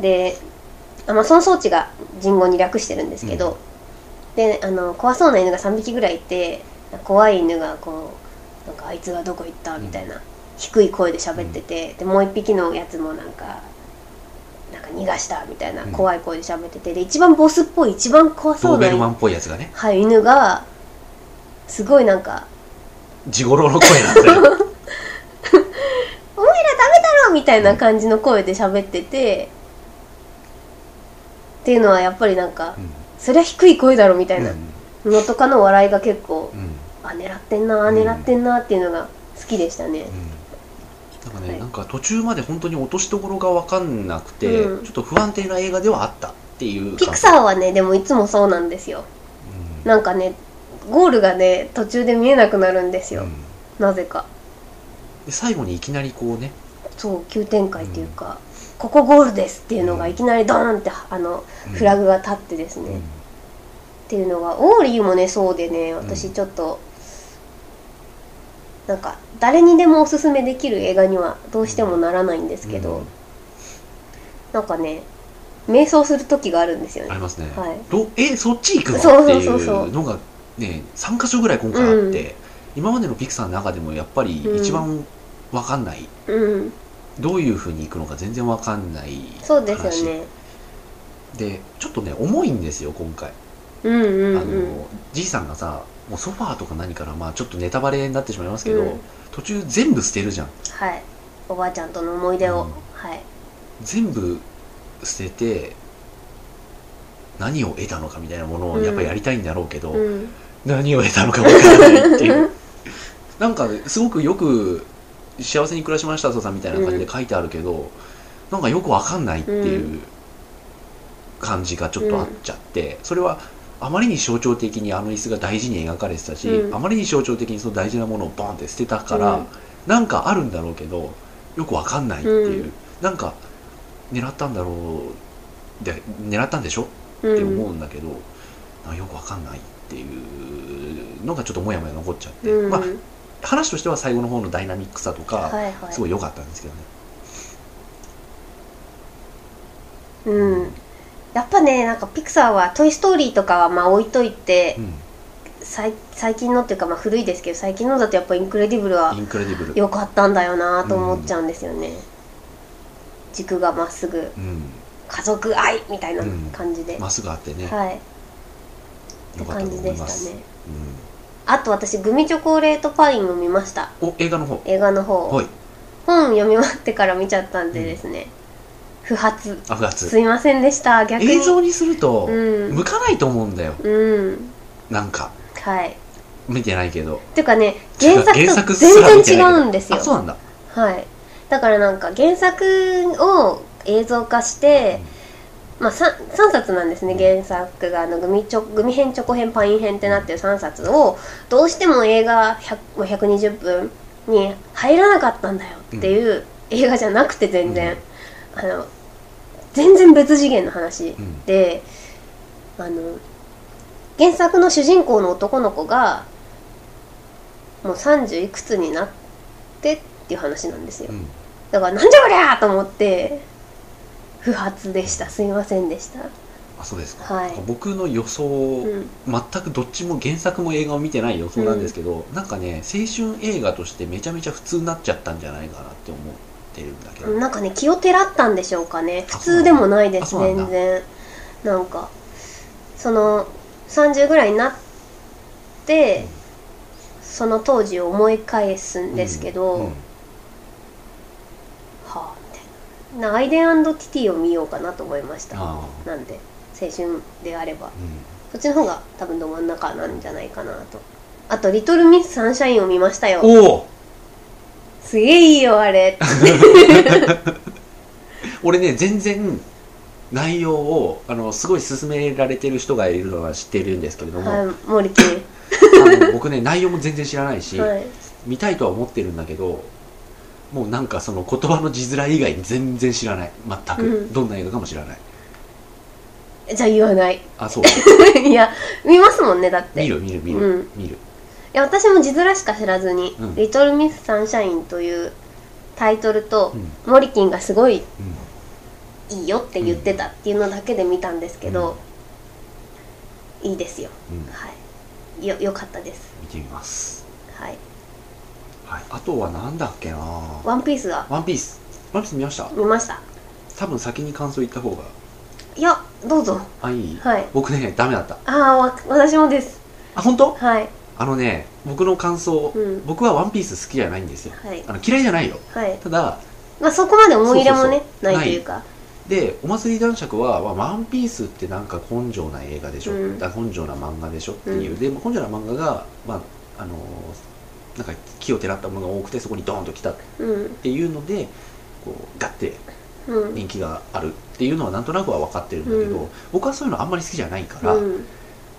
Speaker 2: であ、まあ、その装置が人語に略してるんですけど、であの怖そうな犬が3匹ぐらいいて怖い犬がこうなんかあいつはどこ行ったみたいな、低い声で喋ってて、でもう一匹のやつもなんかなんか逃がしたみたいな
Speaker 1: うん。
Speaker 2: 怖い声で喋ってて。で一番ボスっぽい一番怖そうな
Speaker 1: ドーベルマンっぽいやつがね。
Speaker 2: はい、犬がすごいなんか
Speaker 1: 地頃の声なんだよ「*laughs*
Speaker 2: お前らダメだろ!」みたいな感じの声で喋ってて、っていうのはやっぱりなんか、
Speaker 1: うん。
Speaker 2: そりゃ低い声だろみたいな。
Speaker 1: うん。
Speaker 2: のとかの笑いが結構、
Speaker 1: うん。
Speaker 2: あ狙ってんな狙ってんなっていうのが好きでしたね、
Speaker 1: なんかね、
Speaker 2: はい。
Speaker 1: なんか途中まで本当に落としどころが分かんなくて、
Speaker 2: うん。
Speaker 1: ちょっと不安定な映画ではあったっていう
Speaker 2: ピクサーはねでもいつもそうなんですよ。
Speaker 1: ー
Speaker 2: なんかねゴールがね途中で見えなくなるんですよ、なぜか。
Speaker 1: で最後にいきなりこうね。
Speaker 2: そう急展開っていうか、ここゴールですっていうのがいきなりドーンってあのフラグが立ってですね、
Speaker 1: うん。
Speaker 2: っていうのがオーリーもねそうでね私ちょっと、なんか誰にでもおすすめできる映画にはどうしてもならないんですけど、
Speaker 1: うん。
Speaker 2: なんかね瞑想する時があるんですよね。
Speaker 1: ありますね、
Speaker 2: はい。
Speaker 1: どえそっち行くの？っていうのがね3箇所ぐらい今回あって、今までのピクサーの中でもやっぱり一番分かんない、
Speaker 2: うん。
Speaker 1: どういうふうに行くのか全然分かんない
Speaker 2: そうですよね。
Speaker 1: でちょっとね重いんですよ今回、
Speaker 2: うんうん
Speaker 1: あ
Speaker 2: うん。
Speaker 1: のじいさんがさもうソファーとか何からまあちょっとネタバレになってしまいますけど、
Speaker 2: うん。
Speaker 1: 途中全部捨てるじゃん。
Speaker 2: はい。おばあちゃんとの思い出を、
Speaker 1: うん。
Speaker 2: はい。
Speaker 1: 全部捨てて何を得たのかみたいなものをやっぱりやりたいんだろうけど、
Speaker 2: うん。
Speaker 1: 何を得たのかわからないっていう。*laughs* *laughs* なんかすごくよく幸せに暮らしましたとさんみたいな感じで書いてあるけど、なんかよくわかんないっていう感じがちょっとあっちゃって、それはあまりに象徴的にあの椅子が大事に描かれてたし、
Speaker 2: うん。
Speaker 1: あまりに象徴的にその大事なものをボンって捨てたから、
Speaker 2: うん。
Speaker 1: なんかあるんだろうけどよくわかんないっていう、
Speaker 2: うん。
Speaker 1: なんか狙ったんだろうで狙ったんでしょ？
Speaker 2: うん。
Speaker 1: って思うんだけど、なんかよくわかんないっていうのがちょっともやもや残っちゃって、
Speaker 2: うん。
Speaker 1: まあ話としては最後の方のダイナミックさとか、
Speaker 2: はいはい。
Speaker 1: すごい良かったんですけどね。
Speaker 2: うんやっぱねなんかピクサーは「トイ・ストーリー」とかはまあ置いといて、
Speaker 1: うん。
Speaker 2: 最最近のっていうかまあ古いですけど最近のだとやっぱインクレディブルは
Speaker 1: インクレディブル。
Speaker 2: 良かったんだよなと思っちゃうんですよね、軸がまっすぐ
Speaker 1: うん。
Speaker 2: 家族愛みたいな感じで、
Speaker 1: まっすぐあってね、
Speaker 2: はい。って
Speaker 1: 良かったと
Speaker 2: 感じ
Speaker 1: 思います。
Speaker 2: でしたね。あと私グミチョコレートパインを見ました。
Speaker 1: うん、お映画の方。
Speaker 2: 映画の方、
Speaker 1: はい。
Speaker 2: 本読み終わってから見ちゃったんでですね、不発。
Speaker 1: アフガツ
Speaker 2: すいませんでした。逆に。
Speaker 1: 映像にすると
Speaker 2: うん。
Speaker 1: 向かないと思うんだよ。
Speaker 2: うん。
Speaker 1: なんか。
Speaker 2: はい。
Speaker 1: 見てないけど。
Speaker 2: っていうかね原作
Speaker 1: 原
Speaker 2: と全然違うんですよ。
Speaker 1: あそうなんだ。
Speaker 2: はい。だからなんか原作を映像化して、まあ 3, 3冊なんですね原作があのグミチョグミ編チョコ編パイン編ってなってる3冊をどうしても映画100まあ120分に入らなかったんだよっていう映画じゃなくて全然、あの全然別次元の話
Speaker 1: うん。
Speaker 2: で、あの原作の主人公の男の子がもう30いくつになってっていう話なんですよ。
Speaker 1: うん。
Speaker 2: だからなんじゃこりゃーと思って不発でした。すいませんでした。
Speaker 1: あそうですか、
Speaker 2: はい。
Speaker 1: 僕の予想、
Speaker 2: うん。
Speaker 1: 全くどっちも原作も映画を見てない予想なんですけど、なんかね青春映画としてめちゃめちゃ普通になっちゃったんじゃないかなって思ってるんだけど、
Speaker 2: なんかね気をてらったんでしょうかね。
Speaker 1: あ
Speaker 2: 普通でもないです全然。なんかその30ぐらいになってその当時を思い返すんですけど、
Speaker 1: うんうん。
Speaker 2: はあみたいな。なアイデンティティを見ようかなと思いました。
Speaker 1: あ
Speaker 2: なんで青春であれば。
Speaker 1: ーうん。
Speaker 2: そっちの方が多分ど真ん中なんじゃないかなと。あと「リトル・ミス・サンシャイン」を見ましたよ。
Speaker 1: おお
Speaker 2: すげえいいよあれ。*laughs*
Speaker 1: 俺ね全然内容をあのすごい勧められてる人がいるのは知ってるんですけれども、
Speaker 2: はいモリキン
Speaker 1: あの僕ね内容も全然知らないし、
Speaker 2: はい。
Speaker 1: 見たいとは思ってるんだけどもうなんかその言葉の字面以外に全然知らない。全く、
Speaker 2: うん。
Speaker 1: どんな映画かも知らない。
Speaker 2: じゃあ言わない。
Speaker 1: あそう。*laughs*
Speaker 2: いや見ますもんねだって。
Speaker 1: 見る見る見る、
Speaker 2: うん。
Speaker 1: 見る。
Speaker 2: いや私も字面しか知らずに
Speaker 1: うん「
Speaker 2: リトル・ミス・サンシャイン」というタイトルと、
Speaker 1: うん。
Speaker 2: モリキンがすごい
Speaker 1: うん。
Speaker 2: いいよって言ってたっていうのだけで見たんですけど、いいですよ。
Speaker 1: うん。
Speaker 2: はい。よよかったです。
Speaker 1: 見てみます、
Speaker 2: はい。
Speaker 1: はい、あとはなんだっけな。
Speaker 2: ワンピースは
Speaker 1: ワンピース。ワンピース見ました？
Speaker 2: 見ました。
Speaker 1: 多分先に感想言った方が。
Speaker 2: いやどうぞ。
Speaker 1: あいい、
Speaker 2: はい。
Speaker 1: 僕ねダメだった。
Speaker 2: ああわ私もです。
Speaker 1: あ本当？
Speaker 2: はい
Speaker 1: あのね僕の感想、
Speaker 2: うん。
Speaker 1: 僕はワンピース好きじゃないんですよ。
Speaker 2: はい。
Speaker 1: あの嫌いじゃないよ
Speaker 2: はい。
Speaker 1: ただ
Speaker 2: まあそこまで思い入れもねないというか。
Speaker 1: でお祭り男爵は、まあ、ワンピースってなんか根性な映画でしょ、
Speaker 2: うん。
Speaker 1: あ根性な漫画でしょっていう、
Speaker 2: うん。
Speaker 1: で根性な漫画が、まああのーなんか木をてらったものが多くてそこにドーンと来た。っ
Speaker 2: うん。
Speaker 1: ていうのでこうガッて
Speaker 2: うん。
Speaker 1: 人気があるっていうのはなんとなくは分かってるんだけど、
Speaker 2: うん。
Speaker 1: 僕はそういうのあんまり好きじゃないから、
Speaker 2: うん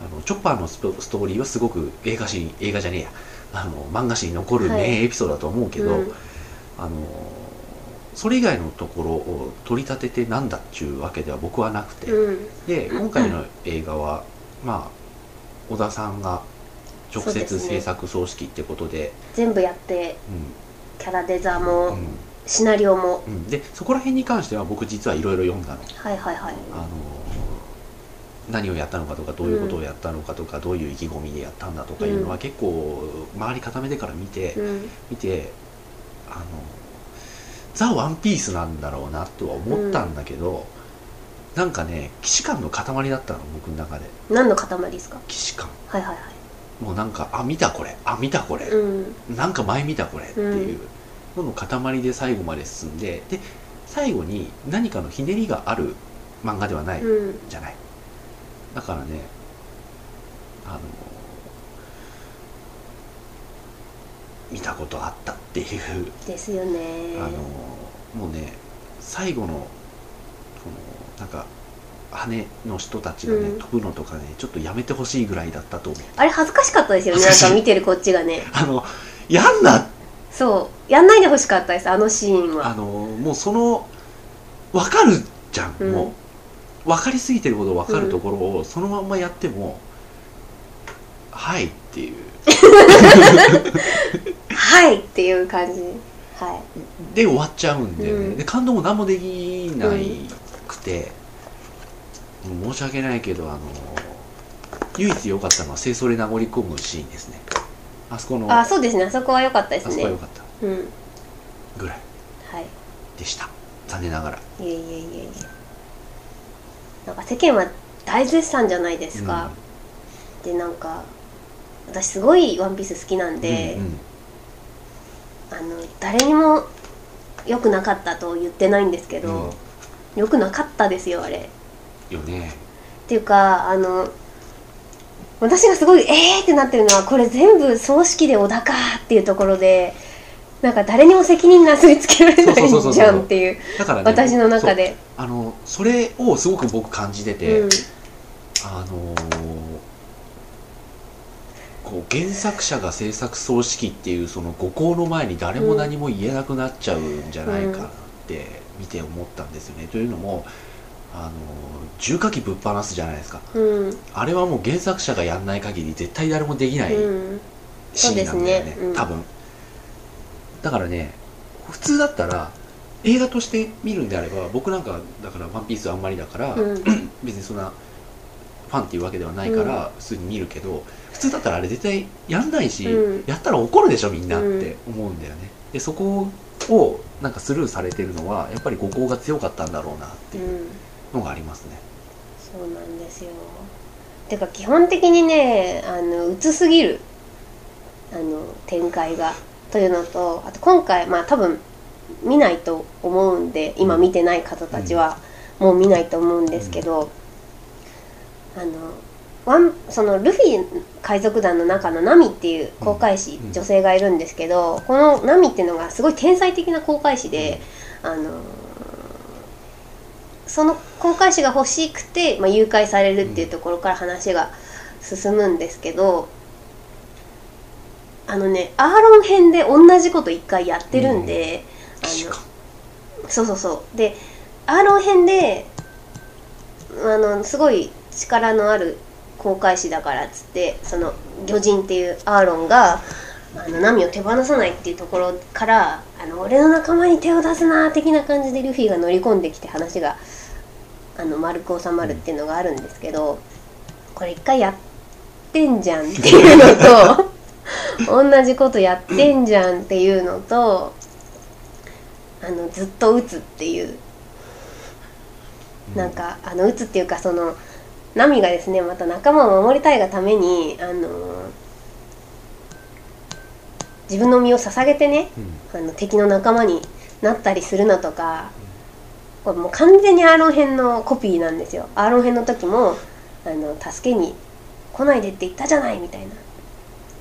Speaker 1: あのチョッパーのストーリーはすごく映画史に映画じゃねえや。あの漫画史に残る
Speaker 2: はい。
Speaker 1: 名エピソードだと思うけど、
Speaker 2: うん。
Speaker 1: あのそれ以外のところを取り立ててなんだっちゅうわけでは僕はなくて、
Speaker 2: うん。
Speaker 1: で今回の映画は *laughs* まあ小田さんが直接制作総指揮ってことで。
Speaker 2: 全部やってキャラデザも、
Speaker 1: うん。
Speaker 2: シナリオも。
Speaker 1: うん。うんでそこら辺に関しては僕実はいろいろ読んだの。
Speaker 2: はいはいはい。
Speaker 1: あの何をやったのかとかどういうことをやったのかとか、どういう意気込みでやったんだとかいうのは
Speaker 2: うん。
Speaker 1: 結構周り固めてから見て、
Speaker 2: うん。
Speaker 1: 見てあのザ・ワンピースなんだろうなとは思ったんだけど、なんかね既視感の塊だったの僕の中で。
Speaker 2: 何の塊ですか？
Speaker 1: 既視感。
Speaker 2: はいはいはい。
Speaker 1: もうなんかあ見たこれあ見たこれ、
Speaker 2: うん。
Speaker 1: なんか前見たこれっていうのの塊で最後まで進んでで最後に何かのひねりがある漫画ではない
Speaker 2: うん。
Speaker 1: じゃないだからねあの見たことあったっていう。
Speaker 2: ですよね。
Speaker 1: あのもうね最後のこのなんか羽の人たちがね、
Speaker 2: うん。
Speaker 1: 飛ぶのとかねちょっとやめてほしいぐらいだったと思う。
Speaker 2: あれ恥ずかしかったですよね。なんか見てるこっちがね。
Speaker 1: あのやんな！
Speaker 2: そう。やんないでほしかったですあのシーンは。
Speaker 1: あのもうその分かるじゃん、
Speaker 2: うん。
Speaker 1: もう分かりすぎてるほど分かるところをそのまんまやってもはいっていう。
Speaker 2: はいっていう感じ。は
Speaker 1: で終わっちゃうんだよね、
Speaker 2: うん。
Speaker 1: で感動も何もできないくて、もう申し訳ないけどあの唯一良かったのは清掃で殴り込むシーンですね。あそこの
Speaker 2: いあそうですね。あそこは良かったですね。
Speaker 1: あそこは良かった。
Speaker 2: うん。
Speaker 1: ぐらい。
Speaker 2: はい。
Speaker 1: でした。残念ながら。
Speaker 2: いえいえいえいえなんか世間は大絶賛じゃないですか、でなんか私すごい「ワンピース好きなんで、
Speaker 1: うんうん。
Speaker 2: あの誰にも良くなかったと言ってないんですけど、良くなかったですよあれ。
Speaker 1: よね。
Speaker 2: っていうかあの私がすごいえーってなってるのはこれ全部葬式で小田かっていうところでなんか誰にも責任なすりつけられないじゃんっていう
Speaker 1: だからね
Speaker 2: 私の中で。
Speaker 1: あのそれをすごく僕感じてて、
Speaker 2: うん。
Speaker 1: あのーこう原作者が制作葬式っていうその誤行の前に誰も何も言えなくなっちゃうんじゃないかなって見て思ったんですよね。というのもあのー重火器ぶっ放すじゃないですか。
Speaker 2: うん。
Speaker 1: あれはもう原作者がやんない限り絶対誰もできない
Speaker 2: うん。
Speaker 1: シーンなんだよね,、
Speaker 2: ね。うん。
Speaker 1: 多分だからね普通だったら映画として見るんであれば僕なんかだから「ワンピースあんまりだから、
Speaker 2: うん。*clears throat*
Speaker 1: 別にそんなファンっていうわけではないから普通に見るけど、普通だったらあれ絶対やんないし、
Speaker 2: うん。
Speaker 1: やったら怒るでしょみんなって思うんだよね、でそこをなんかスルーされてるのはやっぱり誤行が強かったんだろうなって
Speaker 2: う
Speaker 1: いうん。のがありますね、
Speaker 2: そうなんですよ。てか基本的にねあの薄すぎる。あの展開がというのとあと今回まあ多分見ないと思うんで今見てない方たちはもう見ないと思うんですけど、あのワンそのルフィ海賊団の中のナミっていう航海士、
Speaker 1: うん。
Speaker 2: 女性がいるんですけどこのナミっていうのがすごい天才的な航海士で、あのその航海士が欲しくて、まあ、誘拐されるっていうところから話が進むんですけど、あのねアーロン編で同じこと一回やってるんで、
Speaker 1: 確か
Speaker 2: あのそうそうそう。でアーロン編であのすごい力のある航海士だからっつってその魚人っていうアーロンがあのナミを手放さないっていうところからあの俺の仲間に手を出すな的な感じでルフィが乗り込んできて話があの丸く収まるっていうのがあるんですけどこれ一回やってんじゃんっていうのと *laughs* 同じことやってんじゃんっていうのとあのずっと打つっていう。なんかあの打つっていうかそのナミがですねまた仲間を守りたいがためにあの自分の身を捧げてね
Speaker 1: うん。
Speaker 2: あの敵の仲間になったりするのとかこれもう完全にアーロン編のコピーなんですよ。アーロン編の時もあの助けに来ないでって言ったじゃないみたいな。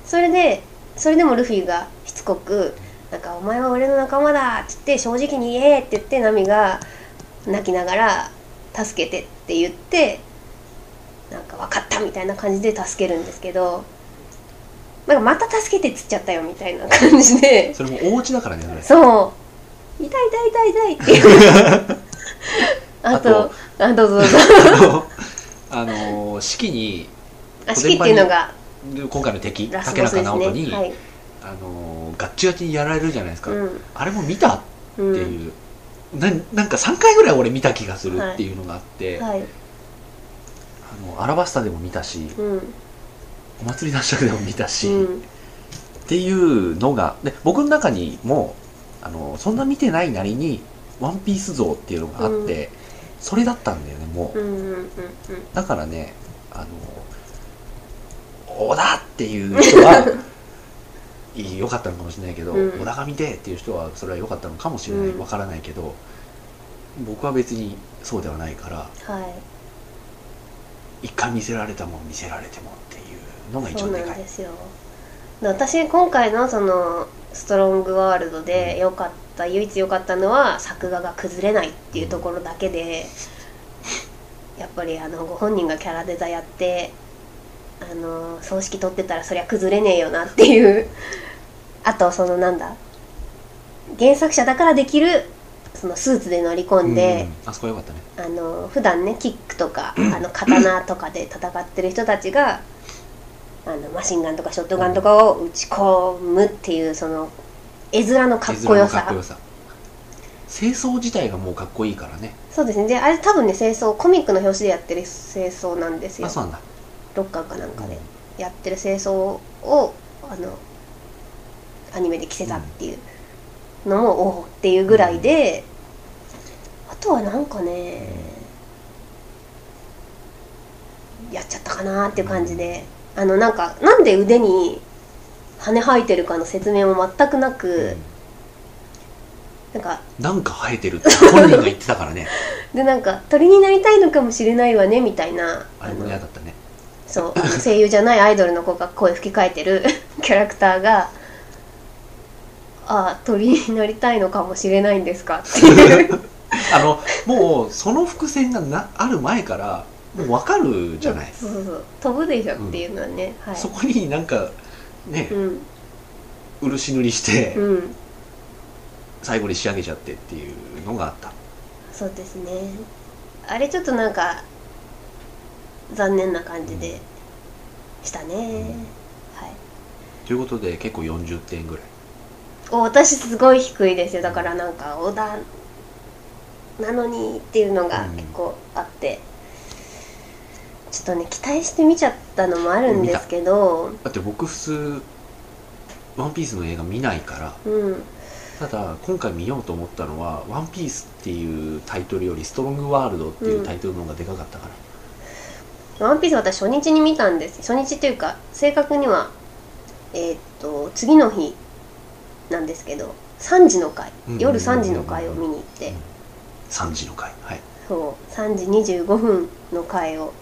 Speaker 2: それでそれでもルフィがしつこく「なんかお前は俺の仲間だ」っつって正直に言えって言ってナミが泣きながら「助けて」って言ってなんか分かったみたいな感じで助けるんですけどなんかまた助けてっつっちゃったよみたいな感じで。
Speaker 1: それもお家だからねそ
Speaker 2: う。痛い痛い痛い痛いっていう。*laughs* あとあどうぞどうぞ。*laughs*
Speaker 1: あのあの式に
Speaker 2: あ式っていうのが
Speaker 1: 今回の敵竹中直人に、
Speaker 2: ねはい。
Speaker 1: あのガッチガチにやられるじゃないですか、
Speaker 2: うん。
Speaker 1: あれも見た？って
Speaker 2: う。ん。
Speaker 1: いう、ななんか3回ぐらい俺見た気がするっていうのがあって、
Speaker 2: はい。
Speaker 1: あのアラバスタでも見たし
Speaker 2: うん。
Speaker 1: お祭り男爵でも見たし、っ
Speaker 2: うん。
Speaker 1: ていうのがで僕の中にもあのそんな見てないなりにワンピース像っていうのがあって、それだったんだよねもう、
Speaker 2: うんうんうんうん。
Speaker 1: だからねあの小田っていう人は *laughs* いい良かったのかもしれないけど、
Speaker 2: うん。
Speaker 1: 小田が見てっていう人はそれは良かったのかもしれない。
Speaker 2: うん。
Speaker 1: わからないけど僕は別にそうではないから
Speaker 2: はい。
Speaker 1: 一回見せられたもん見せられてもっていうのが一番でかい。
Speaker 2: なんですよ。で私今回のそのストロングワールドで良かった唯一良かったのは作画が崩れないっていうところだけでやっぱりあのご本人がキャラデザやってあの葬式取ってたらそりゃ崩れねえよなっていう。*laughs* あとそのなんだ原作者だからできるそのスーツで乗り込んで、
Speaker 1: うん。あそこ良かったね。
Speaker 2: あの普段ねキックとか *clears throat* あの刀とかで戦ってる人たちがああのマシンガンとかショットガンとかを打ち込むっていうその絵面のかっこよさ。
Speaker 1: 絵面のかっこよさ。清掃自体がもうかっこいいからね。
Speaker 2: そうですね。であれ多分ね清掃コミックの表紙でやってる清掃なんですよ。
Speaker 1: あそうなんだ
Speaker 2: ロッカーかなんかでやってる清掃をあのアニメで着せたっていうのもおおっていうぐらいで、あとはなんかねやっちゃったかなっていう感じであのなんかなんで腕に羽生えてるかの説明も全くなく、なんか
Speaker 1: なんか生えてるって本人が言ってたからね。*laughs*
Speaker 2: でなんか鳥になりたいのかもしれないわねみたいな
Speaker 1: あれも嫌だったね
Speaker 2: そう。声優じゃないアイドルの子が声吹き替えてる *laughs* キャラクターが「ああ鳥になりたいのかもしれないんですか」っていう
Speaker 1: あのもうその伏線がなある前からもう分かるじゃない、
Speaker 2: そうそうそう。飛ぶでしょっていうのはね、はい。
Speaker 1: そこになんかね
Speaker 2: うん。
Speaker 1: 漆塗りして
Speaker 2: うん。
Speaker 1: 最後に仕上げちゃってっていうのがあった。
Speaker 2: そうですね。あれちょっとなんか残念な感じでしたね、はい。
Speaker 1: ということで結構40点ぐらい。
Speaker 2: お私すごい低いですよ。だからなんか小田なのにっていうのが結構あって、ちょっとね期待して見ちゃったのもあるんですけど。
Speaker 1: だって僕普通「ワンピースの映画見ないから。
Speaker 2: うん。
Speaker 1: ただ今回見ようと思ったのは「ワンピースっていうタイトルより「ストロングワールド」っていうタイトルの方がでかかったから、
Speaker 2: ワンピース私初日に見たんです。初日っていうか正確にはえーっと次の日なんですけど3時の回
Speaker 1: うん
Speaker 2: 夜3時の回を見に行って。
Speaker 1: 3時の回はい。
Speaker 2: そう。3時25分の回を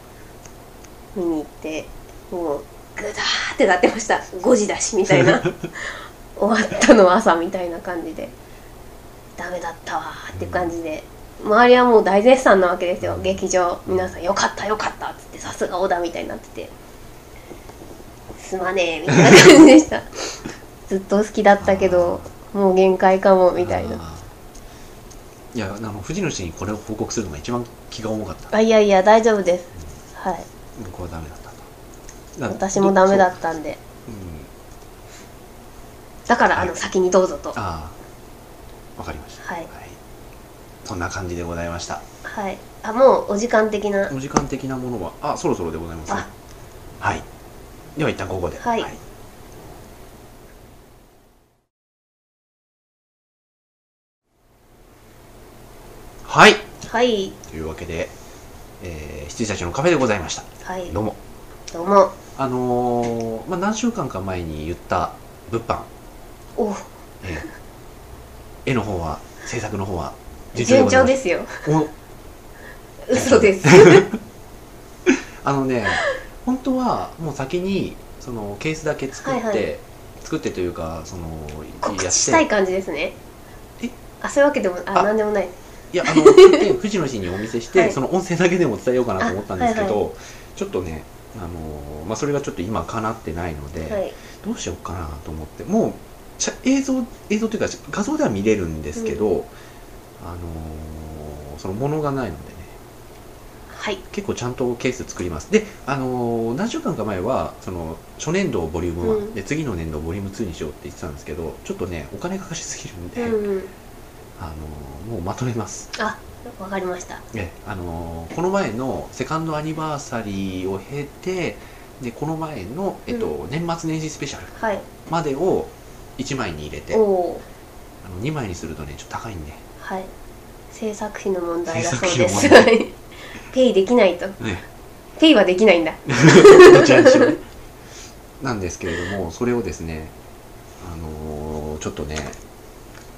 Speaker 2: 見に行ってもうグダーってなってました。5時だしみたいな。*laughs* 終わったのは朝みたいな感じで。ダメだったわーっていう感じで周りはもう大絶賛なわけですよ。劇場皆さんよかったよかったっつってさすが小田みたいになってて。すまねえみたいな感じでした。*laughs* ずっと好きだったけどもう限界かもみたいな。
Speaker 1: いやあの藤野氏にこれを報告するのが一番気が重かった。
Speaker 2: あいやいや大丈夫です。はい。
Speaker 1: 僕はダメだった
Speaker 2: 私もダメだったんで。
Speaker 1: うん。
Speaker 2: だから、
Speaker 1: はい。
Speaker 2: あの先にどうぞと。は
Speaker 1: ああわかりました。
Speaker 2: はい
Speaker 1: そんな感じでございました。
Speaker 2: い。あもうお時間的な。
Speaker 1: お時間的なものはあそろそろでございますね。
Speaker 2: あ。
Speaker 1: はい。では一旦ここで。
Speaker 2: はい。
Speaker 1: はい。
Speaker 2: はい。
Speaker 1: というわけで、えー、羊たちのカフェでございました。
Speaker 2: はい。
Speaker 1: どうも。
Speaker 2: どうも。
Speaker 1: あのーまあ、何週間か前に言った物販、
Speaker 2: お。
Speaker 1: えー。絵の方は制作の方は
Speaker 2: 順調
Speaker 1: す
Speaker 2: ですよ。
Speaker 1: お。
Speaker 2: 嘘です。*laughs*
Speaker 1: あのね本当はもう先にそのケースだけ作って、
Speaker 2: はいはい。
Speaker 1: 作ってというかその
Speaker 2: 告
Speaker 1: やって。
Speaker 2: 知したい感じですね。
Speaker 1: え？
Speaker 2: あそういうわけでもあ
Speaker 1: あ。
Speaker 2: なんでもない。
Speaker 1: いやあので *laughs* 藤野氏にお見せして、
Speaker 2: はい。
Speaker 1: その音声だけでも伝えようかなと思ったんですけど、
Speaker 2: あはい
Speaker 1: ちょっとねあの、まあ、それがちょっと今かなってないので、
Speaker 2: はい。
Speaker 1: どうしようかなと思って。もう映像映像というか画像では見れるんですけど、あのそのものがないのでね。
Speaker 2: はい。
Speaker 1: 結構ちゃんとケース作ります。であの何週間か前はその初年度をボリューム1、
Speaker 2: うん。
Speaker 1: で次の年度をボリューム2にしようって言ってたんですけどちょっとねお金かかりすぎるんで、
Speaker 2: うんうん。
Speaker 1: あのもうまとめます。
Speaker 2: あわかりました。
Speaker 1: えあのこの前のセカンドアニバーサリーを経てでこの前の、えっと年末年始スペシャル
Speaker 2: はい。
Speaker 1: までを1枚に入れて
Speaker 2: おお
Speaker 1: あの2枚にするとねちょっと高いんで、
Speaker 2: はい。制作費の問題だそう
Speaker 1: 制
Speaker 2: です。
Speaker 1: 作費の
Speaker 2: はい *laughs* ペイできないと。
Speaker 1: ね、
Speaker 2: ペイはできないんだ。
Speaker 1: どちらにしろね。*laughs* なんですけれどもそれをですねあのーちょっとね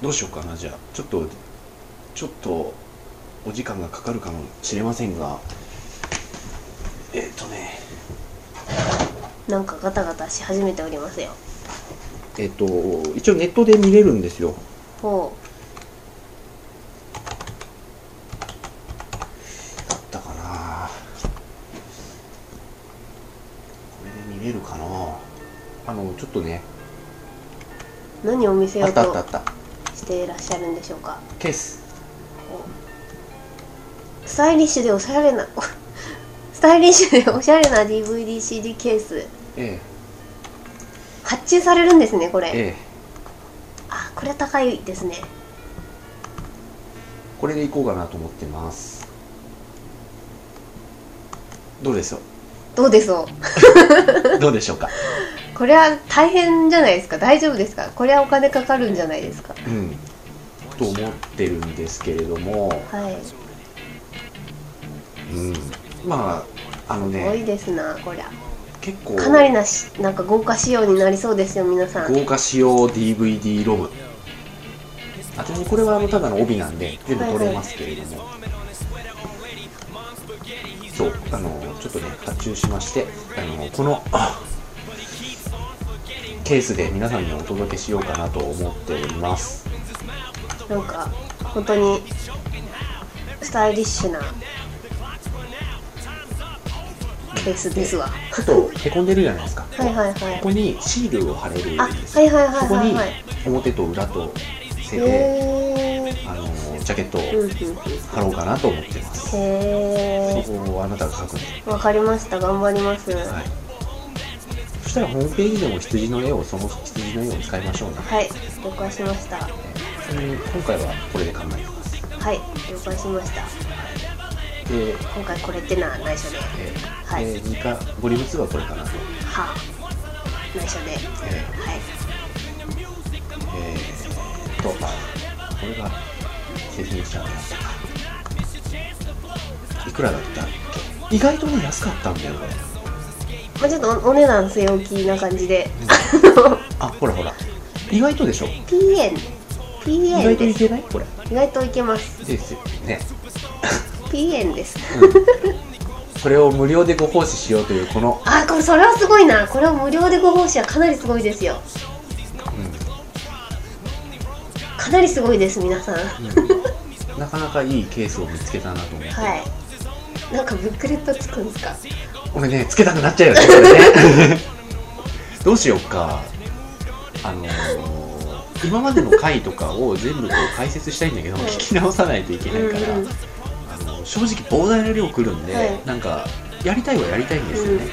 Speaker 1: どうしようかな。じゃあちょっとちょっとお時間がかかるかもしれませんが。えっ、とね。
Speaker 2: なんかガタガタし始めておりますよ。
Speaker 1: えっ、と一応ネットで見れるんですよ。
Speaker 2: ほ
Speaker 1: だったかなこれで見れるかなあのちょっとね。
Speaker 2: う何を見せようと
Speaker 1: たあったあった。
Speaker 2: していらっしゃるんでしょうか？
Speaker 1: ケース。
Speaker 2: スタイリッシュでおしゃれなスタイリッシュでおしゃれな DVDCD ケース。
Speaker 1: ええ。
Speaker 2: 発注されるんですねこれ。
Speaker 1: ええ。
Speaker 2: あこれは高いですね。
Speaker 1: これでいこうかなと思ってます。どうでしょ
Speaker 2: どうでしょう
Speaker 1: う？どうでしょう *laughs* か？
Speaker 2: これは大変じゃないですか？大丈夫ですか？これはお金かかるんじゃないですか？
Speaker 1: うん。と思ってるんですけれども。
Speaker 2: はい。
Speaker 1: うん。まああの
Speaker 2: すごい
Speaker 1: ね
Speaker 2: ですなこりゃ。
Speaker 1: 結構。
Speaker 2: かなりなしなんか豪華仕様になりそうですよ皆さん。
Speaker 1: 豪華仕様 DVD ロム。あちなみにこれはあのただの帯なんで全部取れますけれども、そう。あのちょっとね発注しましてあのこのあケースで皆さんにお届けしようかなと思っております。
Speaker 2: なんか本当にスタイリッシュなケースですわ。
Speaker 1: ちょっとへこんでるじゃないですか。
Speaker 2: はいはいはい。
Speaker 1: ここにシールを貼れるん
Speaker 2: あはいはいはい
Speaker 1: そこに
Speaker 2: はい。はい
Speaker 1: 表と裏と背で
Speaker 2: へえ
Speaker 1: あのジャケットを貼ろうかなと思ってます。
Speaker 2: へ
Speaker 1: そこをあなたが書くんで。
Speaker 2: えわかりました。頑張ります。は
Speaker 1: はいそしたらホームページでも羊の絵をその羊の絵を使いましょうね。
Speaker 2: い了解しました。
Speaker 1: ちなみに今回はこれで考えてます。
Speaker 2: はい了解しました。
Speaker 1: で、
Speaker 2: 今回これってのは内緒で。
Speaker 1: えー
Speaker 2: はい。
Speaker 1: で2かボリューム2はこれかな。と、
Speaker 2: は内緒で。
Speaker 1: え
Speaker 2: はい。
Speaker 1: ーえー、とこれが説明しちゃういくらだったっけ？意外とね安かったんだよこれ
Speaker 2: まあちょっとおお値段据え置きな感じで。
Speaker 1: あほらほら。意外とでしょ。
Speaker 2: P 円 P
Speaker 1: 意外といけない？これ。
Speaker 2: 意外といけます。
Speaker 1: ですよね。
Speaker 2: P 円です。
Speaker 1: これを無料でご奉仕しようというこの、
Speaker 2: あこれそれはすごいな。これは無料でご奉仕はかなりすごいですよ。かなりすごいです皆さん。は
Speaker 1: うん。なかなかいいケースを見つけたなと思って、
Speaker 2: い。なんかブックレットつくんですか？
Speaker 1: 俺ねつけたくなっちゃうよね *laughs* これね。どうしようか。あのー今までの回とかを全部こう解説したいんだけど、
Speaker 2: はい。
Speaker 1: 聞き直さないといけないから、
Speaker 2: うんうん。
Speaker 1: あの正直膨大な量来るんで、
Speaker 2: はい。
Speaker 1: なんかやりたいはやりたいんですよね、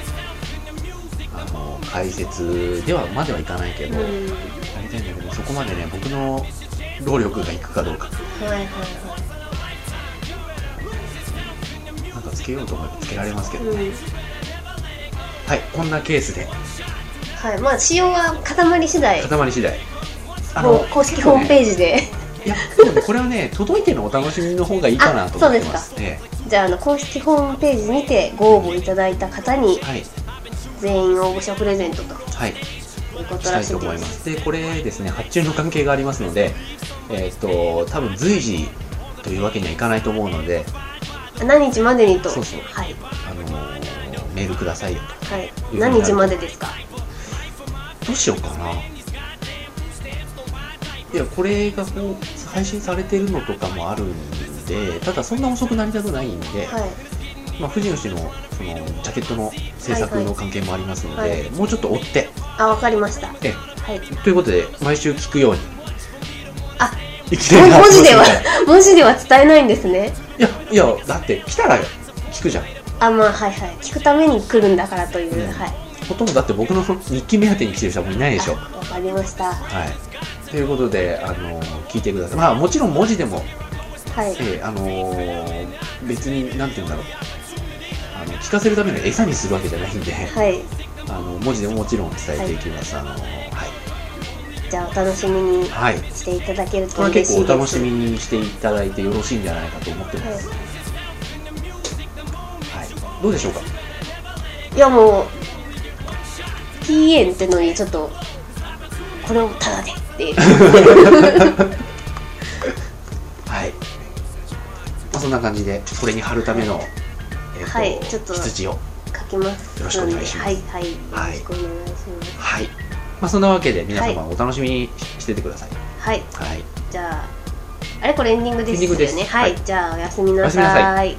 Speaker 1: あの解説ではまではいかないけど、や
Speaker 2: うん。
Speaker 1: りたいんだけどそこまでね僕の労力がいくかどうか。
Speaker 2: はいはいは
Speaker 1: なんかつけようと思えばつけられますけ
Speaker 2: い、
Speaker 1: ど、
Speaker 2: うん、
Speaker 1: はいこんなケースで。
Speaker 2: はいまあ仕様は固まり次第。
Speaker 1: 固まり次第。あ
Speaker 2: もう公式ホームページで、
Speaker 1: いやでもねこれはね届いてのお楽しみの方がいいかなと思ってます。え
Speaker 2: じゃああの公式ホームページにてご応募いただいた方に
Speaker 1: えはい。
Speaker 2: 全員応募者プレゼントと。
Speaker 1: はい。したいと思います。すでこれですね発注の関係がありますのでえっ、と多分随時というわけにはいかないと思うので。
Speaker 2: 何日までにと。
Speaker 1: そうそう。
Speaker 2: はい、
Speaker 1: あのーメールくださいよ。と
Speaker 2: はい、何日までですか？
Speaker 1: どうしようかな。いやこれがこう配信されてるのとかもあるんでただそんな遅くなりたくないんで、
Speaker 2: はい。
Speaker 1: まあ、藤吉のそのジャケットの制作の関係もありますので、
Speaker 2: はいはい。
Speaker 1: もうちょっと追って。
Speaker 2: あわかりました。
Speaker 1: え
Speaker 2: はい。
Speaker 1: ということで毎週聞くように。
Speaker 2: あ
Speaker 1: いきなり
Speaker 2: 文字では文字では伝えないんですね。
Speaker 1: いやいやだって来たら聞くじゃん
Speaker 2: あまあはいはい。聞くために来るんだからという、
Speaker 1: うん。
Speaker 2: はい。
Speaker 1: ほとんどだって僕の日記目当てに来てる人はもういないでしょ。
Speaker 2: あわかりました。
Speaker 1: はい。ということで、あの聞いてください。まあもちろん文字でも、
Speaker 2: はい。
Speaker 1: えーあのー別になんて言うんだろう。あの聞かせるための餌にするわけじゃないんで、
Speaker 2: はい。
Speaker 1: あの文字でももちろん伝えていきます、あのはい。
Speaker 2: じゃあお楽しみに
Speaker 1: はい。
Speaker 2: していただけると嬉しいです。
Speaker 1: 結構お楽しみにしていただいてよろしいんじゃないかと思ってます。はい。どうでしょうか？
Speaker 2: いやもう P 円ってのにちょっとこれをタダでって *laughs*
Speaker 1: はい。まあそんな感じでこれに貼るためのえっ、と、
Speaker 2: はいちょっと
Speaker 1: 羊を
Speaker 2: 書きます。
Speaker 1: よろしくお願いします。
Speaker 2: はいはいよ
Speaker 1: はい
Speaker 2: ろしくお願いします。
Speaker 1: はい。まあそんなわけで皆様
Speaker 2: は
Speaker 1: お楽しみにしててください。
Speaker 2: はい。
Speaker 1: はい。
Speaker 2: じゃああれこれエンディングですよね。
Speaker 1: エンディングです。
Speaker 2: はい、
Speaker 1: はい。
Speaker 2: じゃあおやすみな
Speaker 1: おやすみな
Speaker 2: さ
Speaker 1: さ
Speaker 2: い